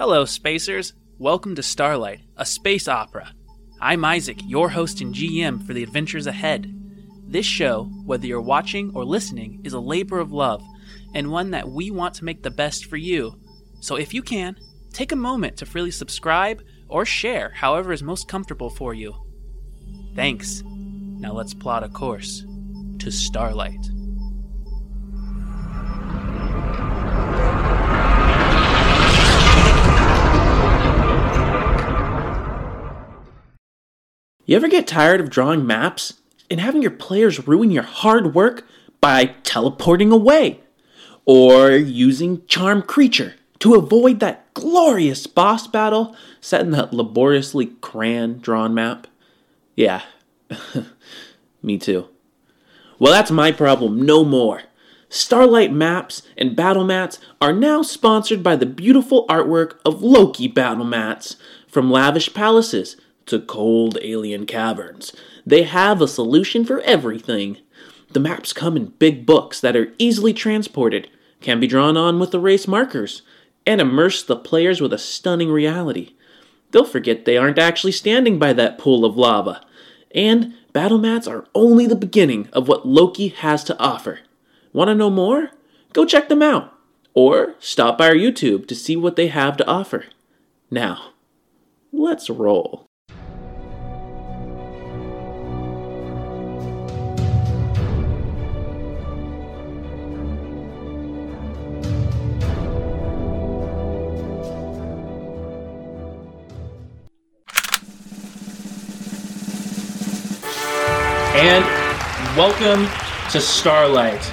Hello, Spacers. Welcome to Starlight, a space opera. I'm Isaac, your host and GM for the adventures ahead. This show, whether you're watching or listening, is a labor of love, and one that we want to make the best for you. So if you can, take a moment to freely subscribe or share however is most comfortable for you. Thanks. Now let's plot a course to Starlight. You ever get tired of drawing maps and having your players ruin your hard work by teleporting away? Or using Charm Creature to avoid that glorious boss battle set in that laboriously crayon drawn map? Yeah, me too. Well, that's my problem no more. Starlight Maps and Battle Mats are now sponsored by the beautiful artwork of Loke Battle Mats. From lavish palaces to cold alien caverns, they have a solution for everything. The maps come in big books that are easily transported, can be drawn on with erase markers, and immerse the players with a stunning reality. They'll forget they aren't actually standing by that pool of lava. And battle mats are only the beginning of what Loke has to offer. Want to know more? Go check them out. Or stop by our YouTube to see what they have to offer. Now, let's roll. Welcome to Starlight.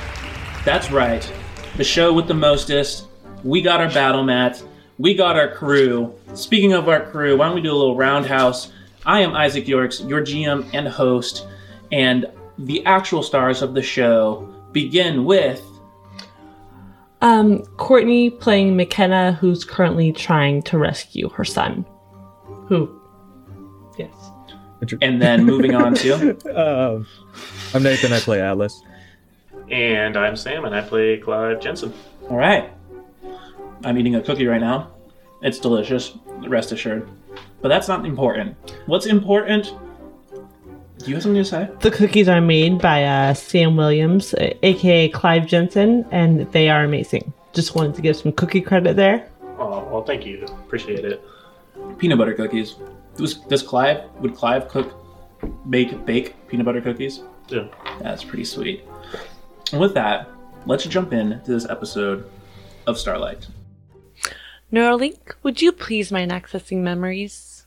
That's right, the show with the mostest. We got our battle mat. We got our crew. Speaking of our crew, why don't we do a little roundhouse? I am Isaac Yorks, your GM and host, and the actual stars of the show begin with Um, Courtney playing McKenna, who's currently trying to rescue her son. Who? Yes. And then moving on to Um, I'm Nathan. I play Atlas. And I'm Sam, and I play Clive Jensen. All right. I'm eating a cookie right now. It's delicious, rest assured. But that's not important. What's important? Do you have something to say? The cookies are made by uh, Sam Williams, uh, aka Clive Jensen, and they are amazing. Just wanted to give some cookie credit there. Oh, well, thank you. Appreciate it. Peanut butter cookies. Does, does Clive, would Clive cook, bake, bake peanut butter cookies? Yeah. That's pretty sweet. And with that, let's jump in to this episode of Starlight. Neuralink, would you please mind accessing memories?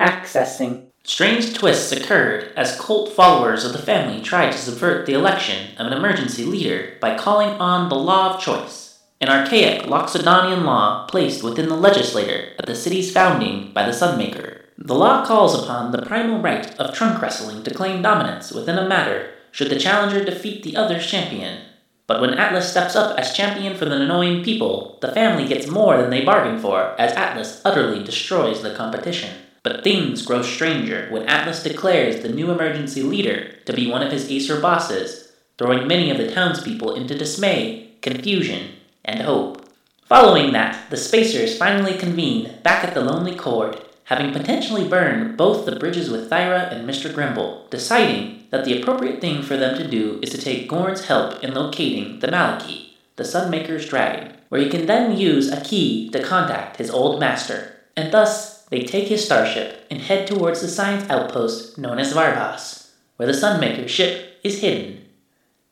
Accessing. Strange twists occurred as cult followers of the family tried to subvert the election of an emergency leader by calling on the law of choice, an archaic Loxodonian law placed within the legislator at the city's founding by the Sunmaker. The law calls upon the primal right of trunk wrestling to claim dominance within a matter should the challenger defeat the other's champion. But when Atlas steps up as champion for the annoying people, the family gets more than they bargained for as Atlas utterly destroys the competition. But things grow stranger when Atlas declares the new emergency leader to be one of his Acer bosses, throwing many of the townspeople into dismay, confusion, and hope. Following that, the Spacers finally convene back at the Lonely Cord, having potentially burned both the bridges with Thyra and Mr. Grimble, deciding that the appropriate thing for them to do is to take Gorn's help in locating the Maliki, the Sunmaker's dragon, where he can then use a key to contact his old master, and thus they take his starship and head towards the science outpost known as Varbas, where the Sunmaker's ship is hidden.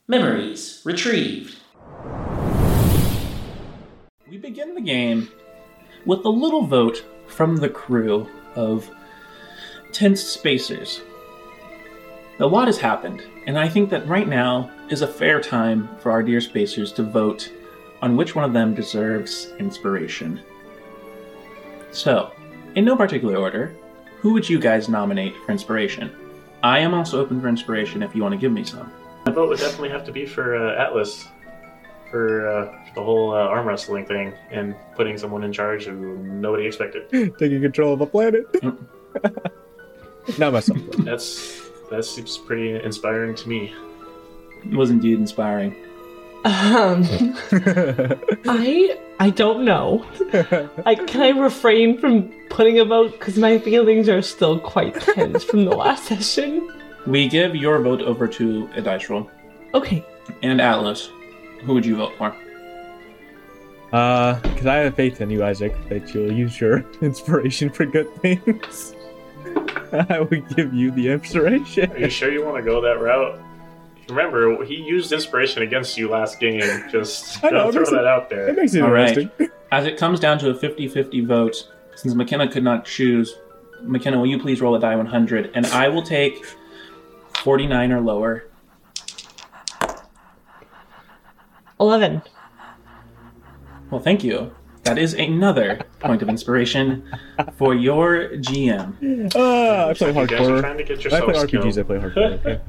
Memories retrieved. We begin the game with a little vote from the crew of tense spacers. A lot has happened, and I think that right now is a fair time for our dear spacers to vote on which one of them deserves inspiration. So, in no particular order, who would you guys nominate for inspiration? I am also open for inspiration if you want to give me some. My vote would definitely have to be for uh, Atlas for uh, the whole uh, arm wrestling thing and putting someone in charge who nobody expected. Taking control of a planet. Not myself. That's that seems pretty inspiring to me. It was indeed inspiring. Um, I I don't know. I can I refrain from putting a vote because my feelings are still quite tense from the last session. We give your vote over to a dice roll. Okay, And Atlas, who would you vote for? Uh, because I have faith in you, Isaac, that you'll use your inspiration for good things. I would give you the inspiration. Are you sure you want to go that route? Remember, he used inspiration against you last game. Just I know, throw listen. that out It there. makes it All right. interesting. As it comes down to a 50 50 vote, since McKenna could not choose, McKenna, will you please roll a die 100? And I will take 49 or lower. Eleven. Well, thank you. That is another point of inspiration for your GM. Ah, I play You guys are hardcore. trying to get When I play RPGs, I play hardcore. Okay?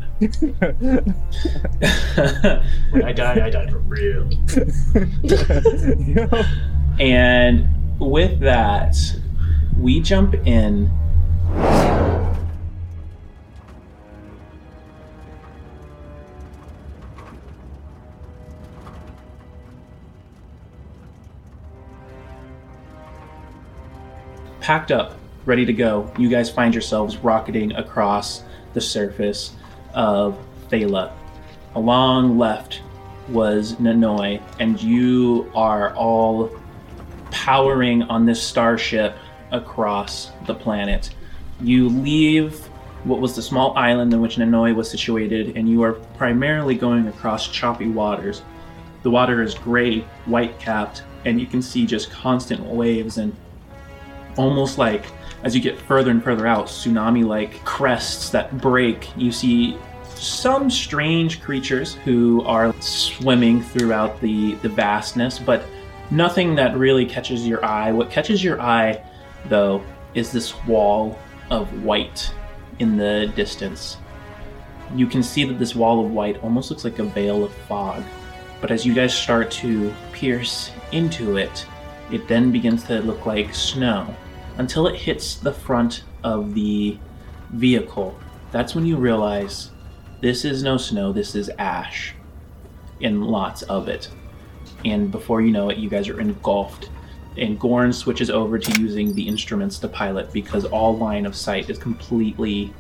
When I die, I die for real. And with that, we jump in. Packed up, ready to go, you guys find yourselves rocketing across the surface of Thala. Along left was Nanoi, and you are all powering on this starship across the planet. You leave what was the small island in which Nanoi was situated, and you are primarily going across choppy waters. The water is gray, white capped, and you can see just constant waves and almost like as you get further and further out, tsunami like crests that break. You see some strange creatures who are swimming throughout the, the vastness, but nothing that really catches your eye. What catches your eye, though, is this wall of white in the distance. You can see that this wall of white almost looks like a veil of fog, but as you guys start to pierce into it, it then begins to look like snow until it hits the front of the vehicle. That's when you realize this is no snow, this is ash, and lots of it. And before you know it, you guys are engulfed. And Gorn switches over to using the instruments to pilot because all line of sight is completely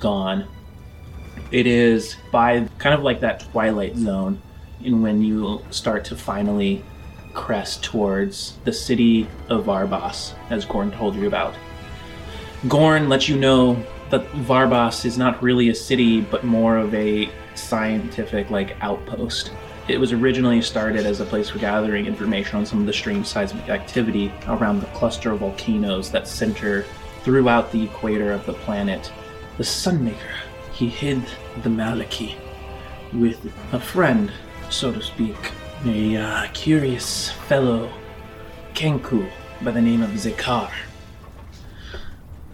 gone. It is by kind of like that twilight zone, in when you start to finally crest towards the city of Varbas, as Gorn told you about. Gorn lets you know that Varbas is not really a city, but more of a scientific like outpost. It was originally started as a place for gathering information on some of the strange seismic activity around the cluster of volcanoes that center throughout the equator of the planet. The Sunmaker, he hid the Maliki with a friend, so to speak, a uh, curious fellow Kenku by the name of Zakar.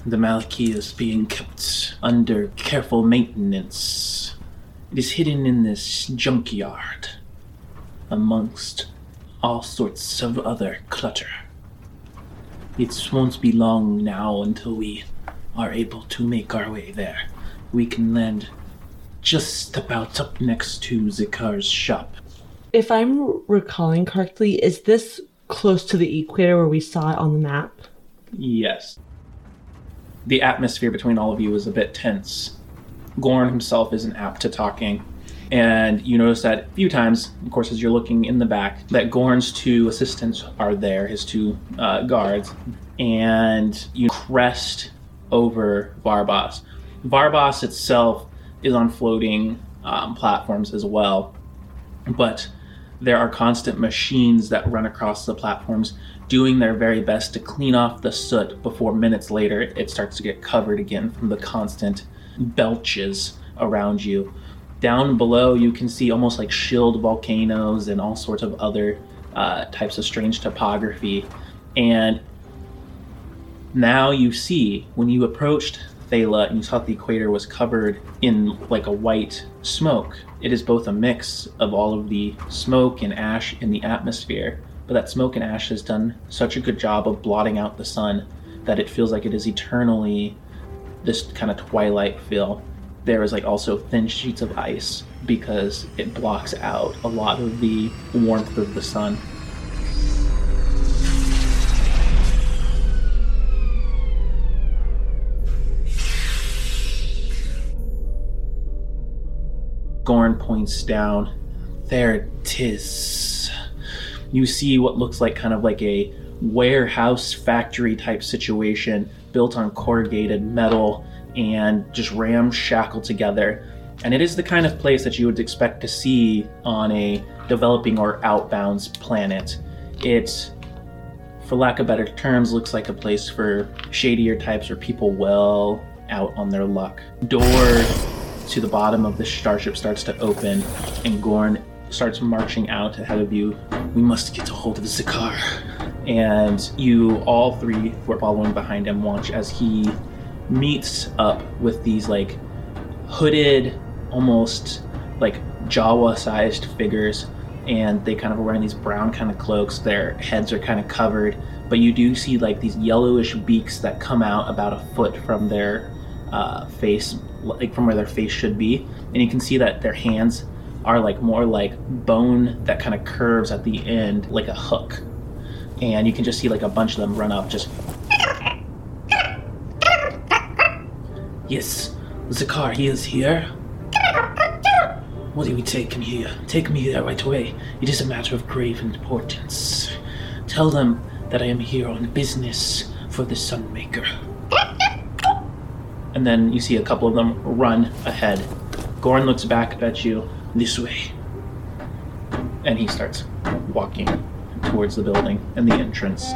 The Maliki is being kept under careful maintenance. It is hidden in this junkyard, amongst all sorts of other clutter. It won't be long now until we are able to make our way there. We can land just about up next to Zakar's shop. If I'm recalling correctly, is this close to the equator where we saw it on the map? Yes. The atmosphere between all of you is a bit tense. Gorn himself isn't apt to talking. And you notice that a few times, of course, as you're looking in the back, that Gorn's two assistants are there, his two uh, guards, and you crest over Varbas. Varbas itself is on floating um, platforms as well, but there are constant machines that run across the platforms doing their very best to clean off the soot before minutes later it starts to get covered again from the constant belches around you. Down below, you can see almost like shield volcanoes and all sorts of other uh, types of strange topography. And now you see when you approached Thala and you saw that the equator was covered in like a white smoke. It is both a mix of all of the smoke and ash in the atmosphere, but that smoke and ash has done such a good job of blotting out the sun that it feels like it is eternally this kind of twilight feel. there is like also thin sheets of ice because it blocks out a lot of the warmth of the sun. Points down. There it is. You see what looks like kind of like a warehouse factory type situation built on corrugated metal and just ramshackled together. And it is the kind of place that you would expect to see on a developing or outbounds planet. It, for lack of better terms, looks like a place for shadier types or people well out on their luck. Door to the bottom of the starship starts to open, and Gorn starts marching out ahead of you. We must get a hold of Zakar. And you, all three who are following behind him, watch as he meets up with these like hooded, almost like Jawa sized figures. And they kind of are wearing these brown kind of cloaks. Their heads are kind of covered, but you do see like these yellowish beaks that come out about a foot from their uh, face, like from where their face should be. And you can see that their hands are like more like bone that kind of curves at the end, like a hook. And you can just see like a bunch of them run up, just. Yes, Zakar, he is here. What do we take him here? Take me there right away. It is a matter of grave importance. Tell them that I am here on business for the Sunmaker. And then you see a couple of them run ahead. Gorn looks back at you, this way. And he starts walking towards the building and the entrance.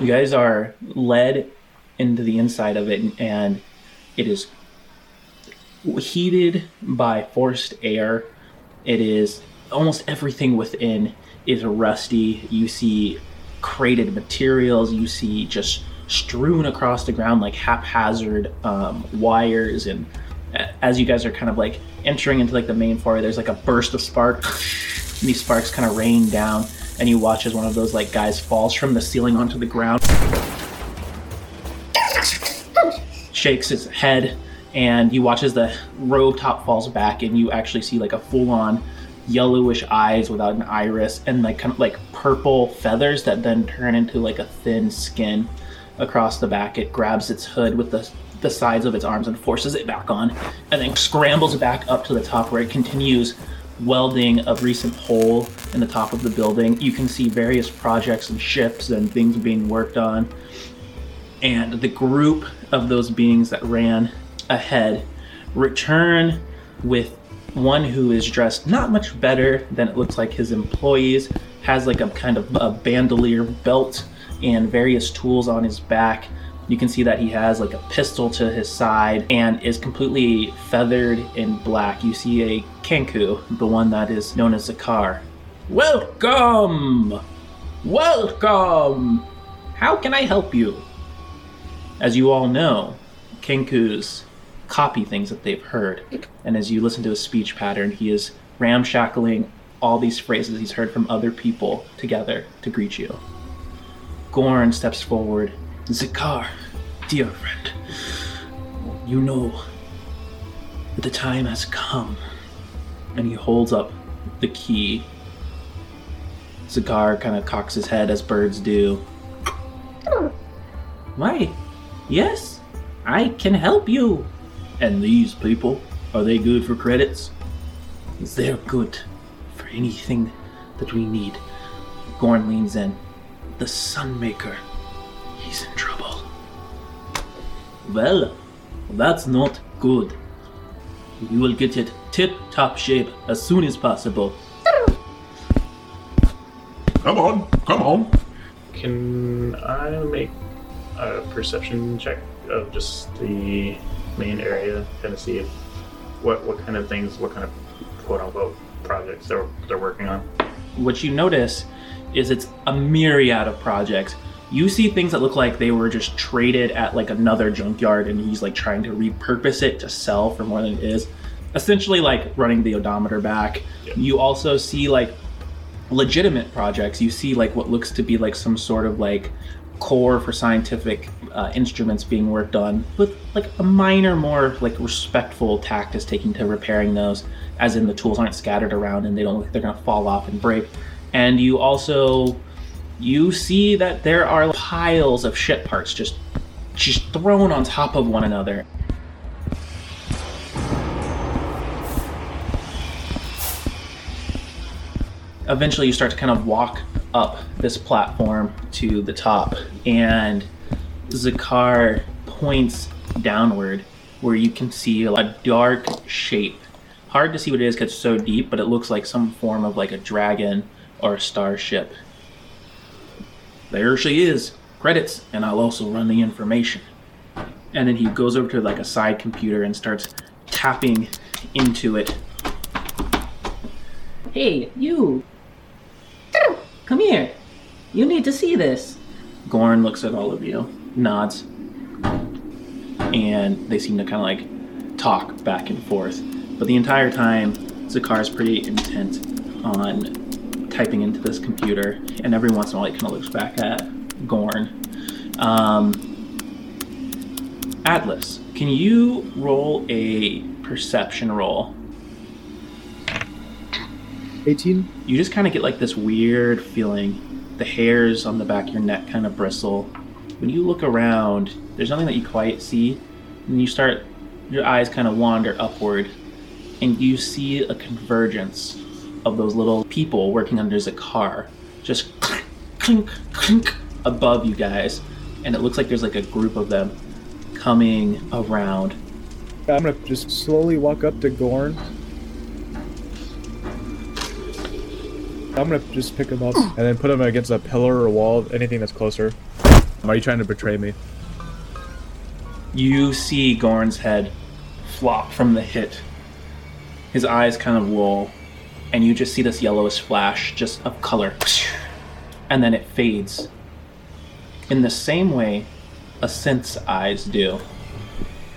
You guys are led into the inside of it, and it is heated by forced air. It is almost everything within is rusty. You see crated materials. You see just strewn across the ground like haphazard um, wires. And as you guys are kind of like entering into like the main foyer, there's like a burst of spark. And these sparks kind of rain down, and you watch as one of those like guys falls from the ceiling onto the ground. Shakes his head, and you watch as the robe top falls back, and you actually see like a full-on yellowish eyes without an iris, and like kind of like purple feathers that then turn into like a thin skin across the back. It grabs its hood with the the sides of its arms and forces it back on, and then scrambles back up to the top where it continues welding a recent hole in the top of the building. You can see various projects and ships and things being worked on and the group of those beings that ran ahead return with one who is dressed not much better than it looks like his employees has like a kind of a bandolier belt and various tools on his back. You can see that he has like a pistol to his side and is completely feathered in black. You see a kenku the one that is known as zakar. Welcome! Welcome! How can i help you as you all know, Kenkus copy things that they've heard. And as you listen to his speech pattern, he is ramshackling all these phrases he's heard from other people together to greet you. Gorn steps forward. Zakar, dear friend, you know that the time has come. And he holds up the key. Zakar kind of cocks his head as birds do. Why? Yes, I can help you. And these people, are they good for credits? They're good for anything that we need. Gorn leans in. The Sunmaker. He's in trouble. Well, that's not good. We will get it tip top shape as soon as possible. Come on, come on. Can I make a perception check of just the main area, kind of see if what what kind of things, what kind of quote unquote projects they're they're working on? what you notice is it's a myriad of projects. You see things that look like they were just traded at like another junkyard and he's like trying to repurpose it to sell for more than it is. essentially like running the odometer back. You also see like legitimate projects. You see like what looks to be like some sort of like core for scientific uh, instruments being worked on with like a minor more like respectful tact is taken to repairing those as in the tools aren't scattered around and they don't look like they're going to fall off and break. And you also you see that there are piles of ship parts just just thrown on top of one another. Eventually you start to kind of walk up this platform to the top. And zakar points downward where you can see a dark shape. Hard to see what it is because it's so deep but it looks like some form of like a dragon or a starship. There she is. Credits. And i'll also run the information. And then he goes over to like a side computer and starts tapping into it. Hey, you! Come here. You need to see this. Gorn looks at all of you, nods, and they seem to kind of like talk back and forth. But the entire time, Zakar's pretty intent on typing into this computer, and every once in a while, he kind of looks back at Gorn. Um, Atlas, can you roll a perception roll? 18? you just kind of get like this weird feeling. The hairs on the back of your neck kind of bristle. When you look around, there's nothing that you quite see. And you start, your eyes kind of wander upward, and you see a convergence of those little people working under Zakar. Just clink, clink, clink above you guys. And it looks like there's like a group of them coming around. I'm gonna just slowly walk up to Gorn. I'm gonna just pick him up and then put him against a pillar or wall, anything that's closer. Are you trying to betray me? You see Gorn's head flop from the hit. His eyes kind of roll, and you just see this yellowish flash just of color. And then it fades. In the same way a synth's eyes do.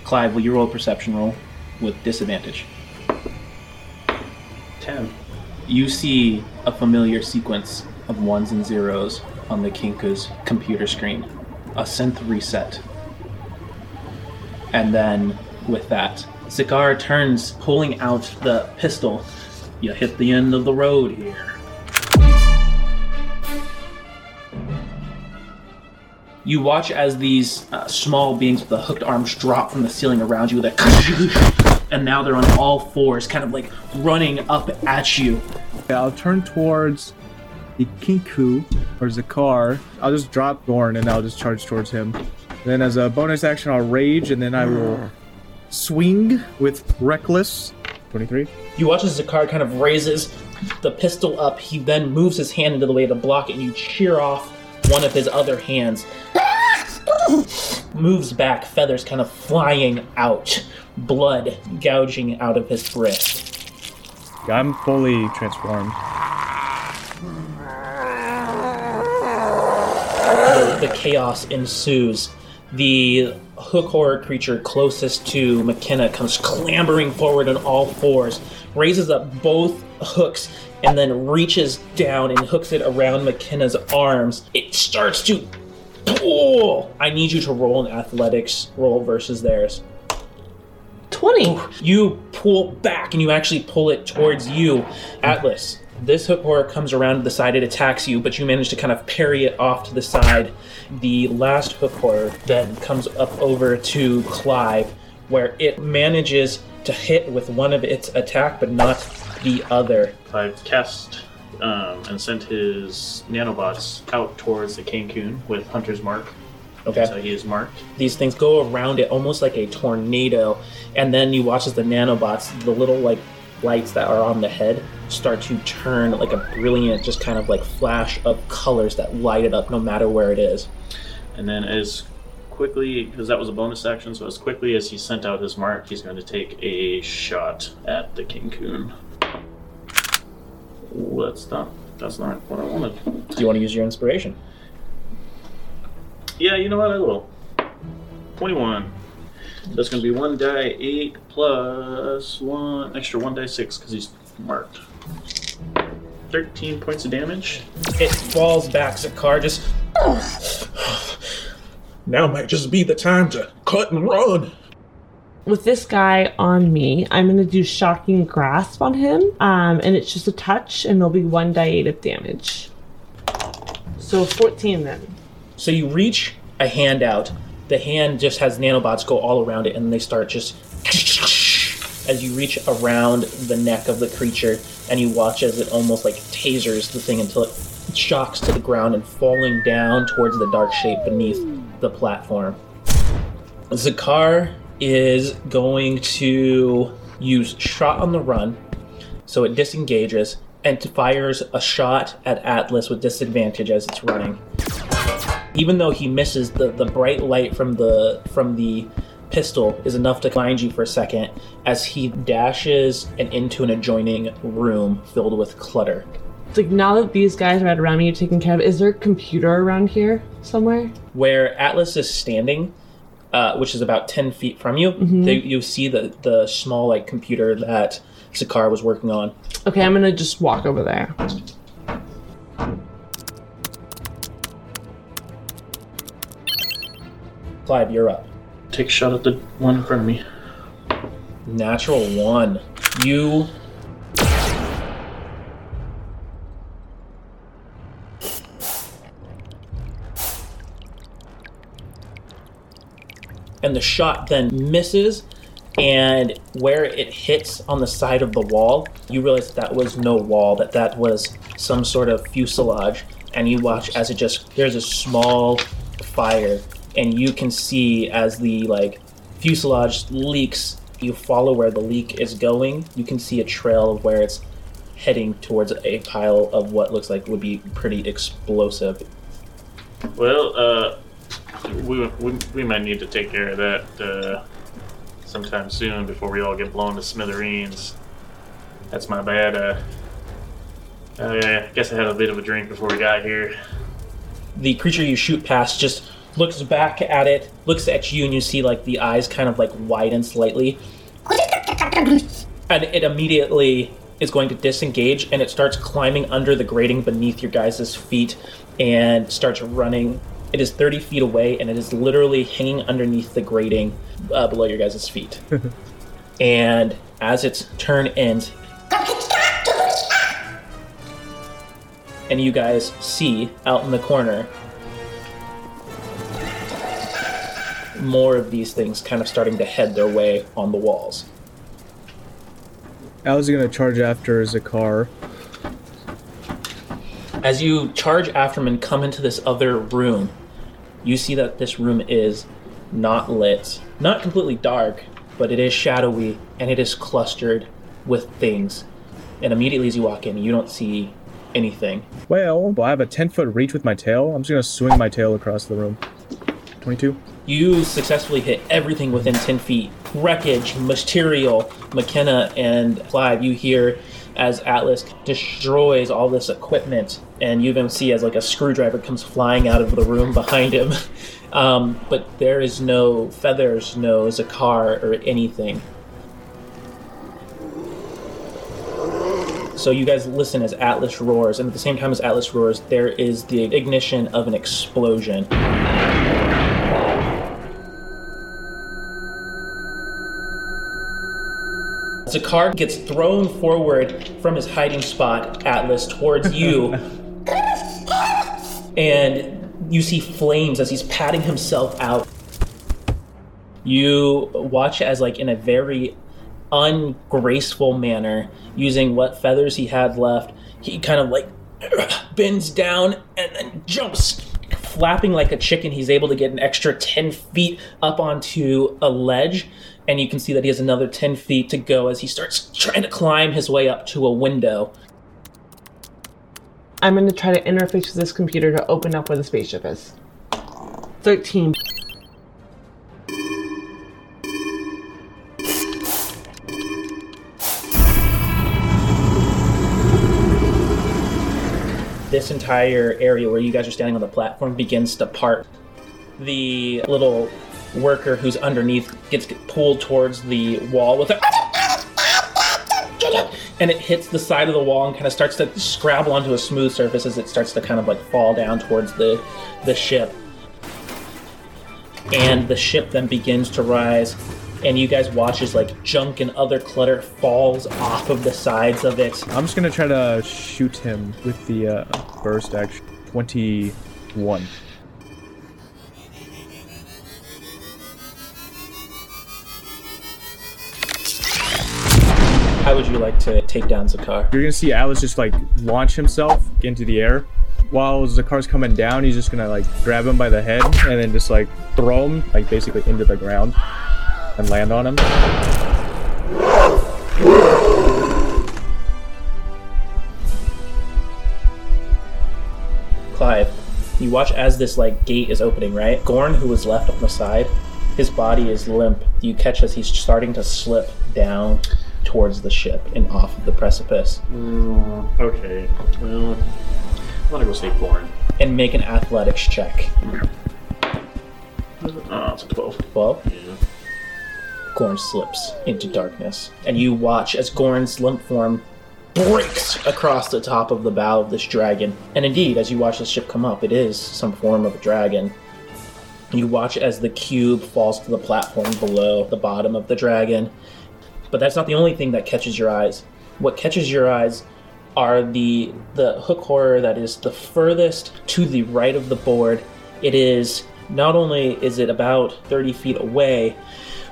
Clive, will you roll a perception roll with disadvantage? 10. You see a familiar sequence of ones and zeros on the Kenku's computer screen. A synth reset. And then, with that, Zakar turns, pulling out the pistol. You hit the end of the road here. You watch as these uh, small beings with the hooked arms drop from the ceiling around you with a and now they're on all fours, kind of like running up at you. Yeah, I'll turn towards the Kenku or Zakar. I'll just drop Gorn and I'll just charge towards him. Then as a bonus action, I'll rage and then I will hmm. swing with reckless. 23. You watch as Zakar kind of raises the pistol up. He then moves his hand into the way to block it, and you cheer off one of his other hands. Moves back, feathers kind of flying out, blood gouging out of his wrist. I'm fully transformed. the, the chaos ensues. The hook horror creature closest to McKenna comes clambering forward on all fours, raises up both hooks, and then reaches down and hooks it around McKenna's arms. It starts to pull. I need you to roll an athletics roll versus theirs. 20. You pull back and you actually pull it towards you, Atlas. This hook horror comes around to the side, it attacks you, but you manage to kind of parry it off to the side. The last hook horror then comes up over to Clive, where it manages to hit with one of its attack, but not the other. Clive cast um, and sent his nanobots out towards the Kenku with Hunter's Mark. Okay. So he is marked. These things go around it almost like a tornado, and then you watch as the nanobots, the little like lights that are on the head, start to turn like a brilliant, just kind of like flash of colors that light it up no matter where it is. And then as quickly, because that was a bonus action, so as quickly as he sent out his mark, he's going to take a shot at the Kenku. Ooh, that's not, that's not what I wanted. Do you want to use your inspiration? Yeah, you know what? I will. 21. That's going to be one die eight plus one extra one die six because he's marked. Thirteen points of damage. It falls back. Zakar just Now might just be the time to cut and run. With this guy on me, I'm gonna do shocking grasp on him. Um, and it's just a touch, and there'll be one die eight of damage. So 14 then. So you reach a hand out. The hand just has nanobots go all around it, and they start just as you reach around the neck of the creature, and you watch as it almost like tasers the thing until it shocks to the ground and falling down towards the dark shape beneath the platform. Zakar is going to use shot on the run, so it disengages and fires a shot at Atlas with disadvantage as it's running even though he misses the, the bright light from the from the pistol is enough to blind you for a second as he dashes and into an adjoining room filled with clutter. It's like now that these guys are at around me, you're taking care of. Is there a computer around here somewhere? Where Atlas is standing, uh, which is about ten feet from you, they, you see the the small like computer that Zakar was working on. Okay, I'm gonna just walk over there. Clive, you're up. Take a shot at the one in front of me. Natural one. You. And the shot then misses, and where it hits on the side of the wall, you realize that was no wall, that that was some sort of fuselage. And you watch as it just, there's a small fire, and you can see as the like fuselage leaks you follow where the leak is going you can see a trail of where it's heading towards a pile of what looks like would be pretty explosive Well, uh, we, we, we might need to take care of that uh, sometime soon before we all get blown to smithereens. That's my bad. Uh, I guess I had a bit of a drink before we got here. the creature you shoot past just looks back at it looks at you and you see like the eyes kind of like widen slightly. And it immediately is going to disengage and it starts climbing under the grating beneath your guys' feet and starts running. It is 30 feet away and it is literally hanging underneath the grating uh, below your guys' feet. And as its turn ends and you guys see out in the corner more of these things kind of starting to head their way on the walls. I was gonna charge after Zakar. As you charge after him and come into this other room, you see that this room is not lit. Not completely dark, but it is shadowy and it is clustered with things. And immediately as you walk in, you don't see anything. Well, well, I have a 10 foot reach with my tail. I'm just gonna swing my tail across the room. 22. You successfully hit everything within 10 feet. Wreckage, material, McKenna and Clive, you hear as Atlas destroys all this equipment, and you even see as like a screwdriver comes flying out of the room behind him. Um, but there is no feathers, no Zakar, or anything. So you guys listen as Atlas roars, and at the same time as Atlas roars, there is the ignition of an explosion. Zakar gets thrown forward from his hiding spot, Atlas, towards you. and you see flames as he's patting himself out. You watch as, like, in a very ungraceful manner, using what feathers he had left, he kind of like bends down and then jumps, flapping like a chicken. He's able to get an extra 10 feet up onto a ledge, and you can see that he has another 10 feet to go as he starts trying to climb his way up to a window. I'm gonna try to interface with this computer to open up where the spaceship is. 13. this entire area where you guys are standing on the platform begins to part. The little worker who's underneath gets pulled towards the wall with a and it hits the side of the wall and kind of starts to scrabble onto a smooth surface as it starts to kind of like fall down towards the the ship. And the ship then begins to rise, and you guys watch as like junk and other clutter falls off of the sides of it. I'm just gonna try to shoot him with the uh, burst action. Twenty-one. Would you like to take down Zakar? You're gonna see Atlas just like launch himself into the air. While Zakar's coming down, he's just gonna like grab him by the head and then just like throw him like basically into the ground and land on him. Clive, you watch as this like gate is opening, right? Gorn, who was left on the side, his body is limp. You catch as he's starting to slip down towards the ship and off of the precipice. Mm, okay. Well, I'm gonna go save Gorn. And make an athletics check. Oh, it's a 12. Well, Yeah. Gorn slips into darkness, and you watch as Gorn's limp form breaks across the top of the bow of this dragon. And indeed, as you watch the ship come up, it is some form of a dragon. You watch as the cube falls to the platform below the bottom of the dragon. But that's not the only thing that catches your eyes. What catches your eyes are the the hook horror that is the furthest to the right of the board. It is not only is it about 30 feet away,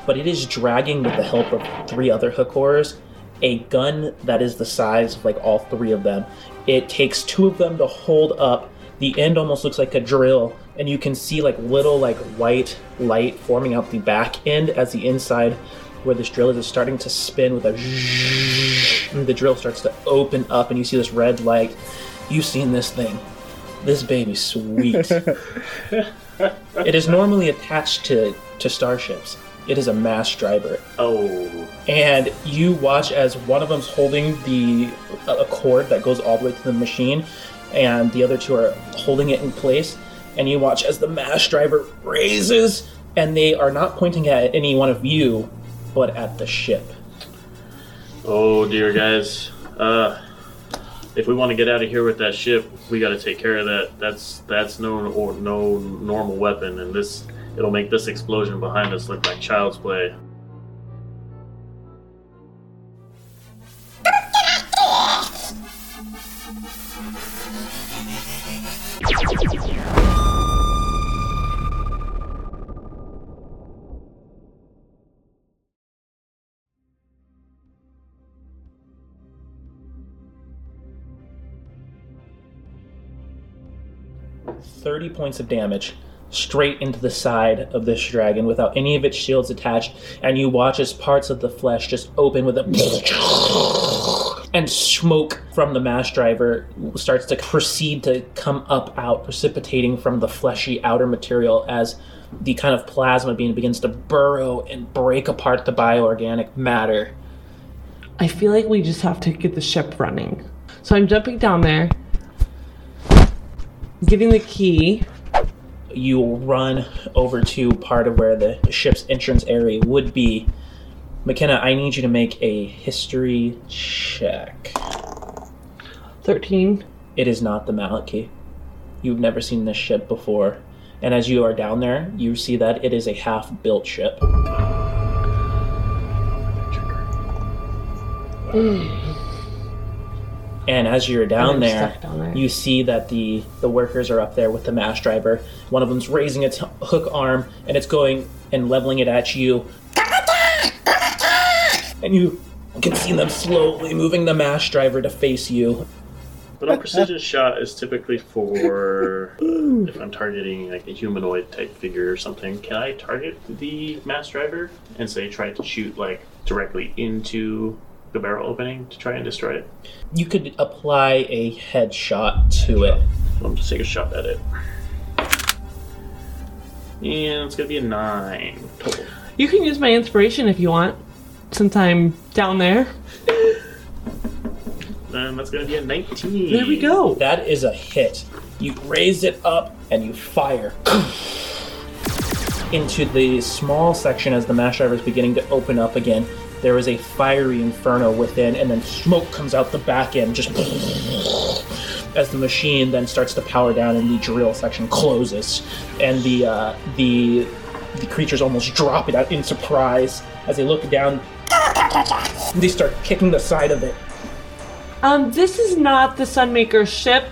but it is dragging with the help of three other hook horrors a gun that is the size of like all three of them. It takes two of them to hold up. The end almost looks like a drill, and you can see like little like white light forming out the back end as the inside where this drill is starting to spin with a the drill starts to open up and you see this red light. You've seen this thing. This baby's sweet. it is normally attached to, to starships. It is a mass driver Oh. and you watch as one of them's holding the a cord that goes all the way to the machine, and the other two are holding it in place. And you watch as the mass driver raises, and they are not pointing at any one of you, but at the ship. Oh dear, guys. Uh, if we want to get out of here with that ship, we got to take care of that. That's that's no no normal weapon, and this it'll make this explosion behind us look like child's play. Thirty points of damage straight into the side of this dragon without any of its shields attached, and you watch as parts of the flesh just open with a and smoke from the mass driver starts to proceed to come up out, precipitating from the fleshy outer material as the kind of plasma being begins to burrow and break apart the bioorganic matter. I feel like we just have to get the ship running. So I'm jumping down there, getting the key. You run over to part of where the ship's entrance area would be. McKenna, I need you to make a history check. 13. It is not the Maliki. You've never seen this ship before. And as you are down there, you see that it is a half built ship. Mm. And as you're down there, down there. you see that the the workers are up there with the mass driver. One of them's raising its hook arm and it's going and leveling it at you. And you can see them slowly moving the mass driver to face you. But a precision shot is typically for if I'm targeting like a humanoid type figure or something. Can I target the mass driver and say try to shoot like directly into the barrel opening to try and destroy it? You could apply a headshot to it. I'm just take a shot at it. And it's gonna be a nine total. You can use my inspiration if you want, since I'm down there. And that's gonna be a 19. There we go. That is a hit. You raise it up and you fire. into the small section as the mass driver is beginning to open up again. There is a fiery inferno within, and then smoke comes out the back end, just as the machine then starts to power down and the drill section closes, and the uh, the the creatures almost drop it out in surprise as they look down. They start kicking the side of it. Um, this is not the Sunmaker ship.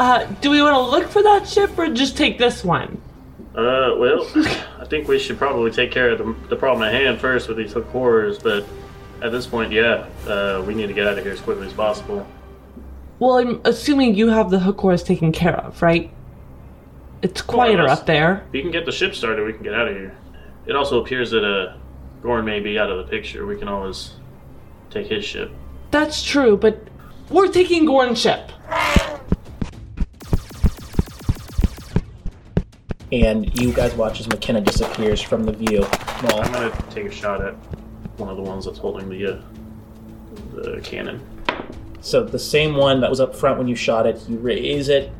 Uh, do we want to look for that ship or just take this one? Uh, well, I think we should probably take care of the, the problem at hand first with these hook horrors, but at this point, yeah, uh, we need to get out of here as quickly as possible. Well, I'm assuming you have the hook horrors taken care of, right? It's quieter less. up there. If you can get the ship started, we can get out of here. It also appears that uh, Gorn may be out of the picture. We can always take his ship. That's true, but we're taking Gorn's ship. And you guys watch as McKenna disappears from the view. Well, I'm gonna take a shot at one of the ones that's holding the uh, the cannon. So the same one that was up front when you shot it, you raise it.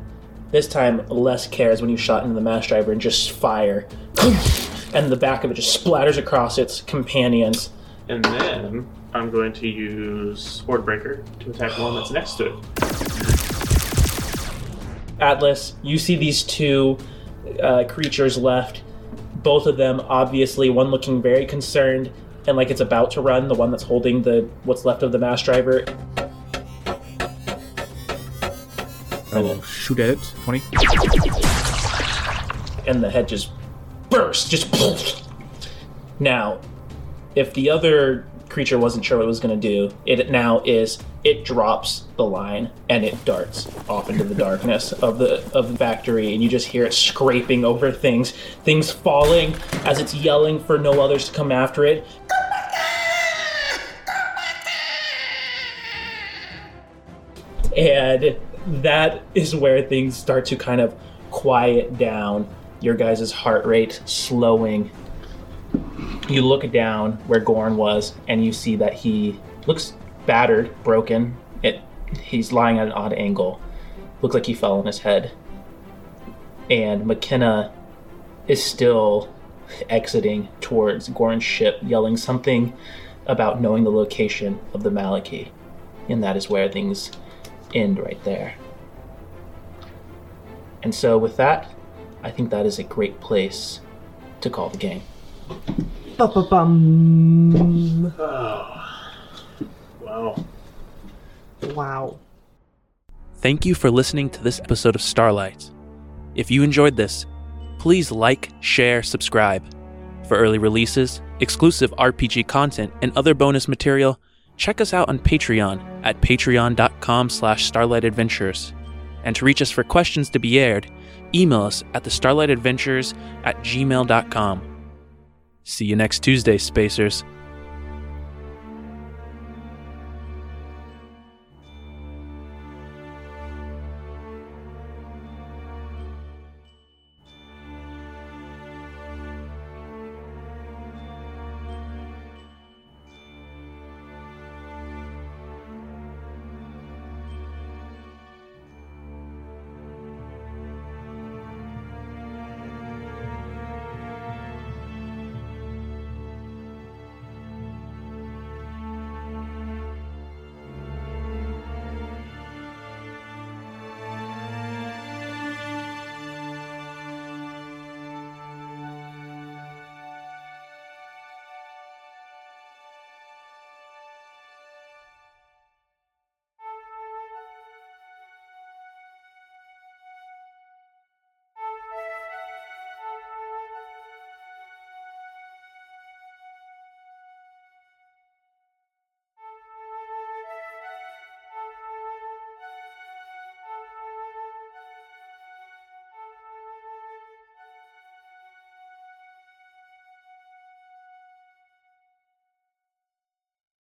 This time, less care cares when you shot into the mass driver and just fire. and the back of it just splatters across its companions. And then I'm going to use Swordbreaker to attack the one that's next to it. Atlas, you see these two uh, creatures left. Both of them, obviously, one looking very concerned and like it's about to run. The one that's holding the what's left of the mass driver. I will shoot at it. 20. and the head just bursts, just now. If the other creature wasn't sure what it was going to do, it now is it drops the line and it darts off into the darkness of the of the factory, and you just hear it scraping over things, things falling as it's yelling for no others to come after it. And that is where things start to kind of quiet down. Your guys' heart rate slowing. You look down where Gorn was, and you see that he looks battered, broken. It he's lying at an odd angle. Looks like he fell on his head. And McKenna is still exiting towards Gorn's ship, yelling something about knowing the location of the Maliki. And that is where things end right there. And so, with that, I think that is a great place to call the game. Ba-ba-bum. Oh, wow. Wow. Thank you for listening to this episode of Starlight. If you enjoyed this, please like, share, subscribe. For early releases, exclusive RPG content, and other bonus material, check us out on Patreon at patreon.com slash starlightadventures. And to reach us for questions to be aired, email us at the starlightadventures at gmail.com. See you next Tuesday, Spacers.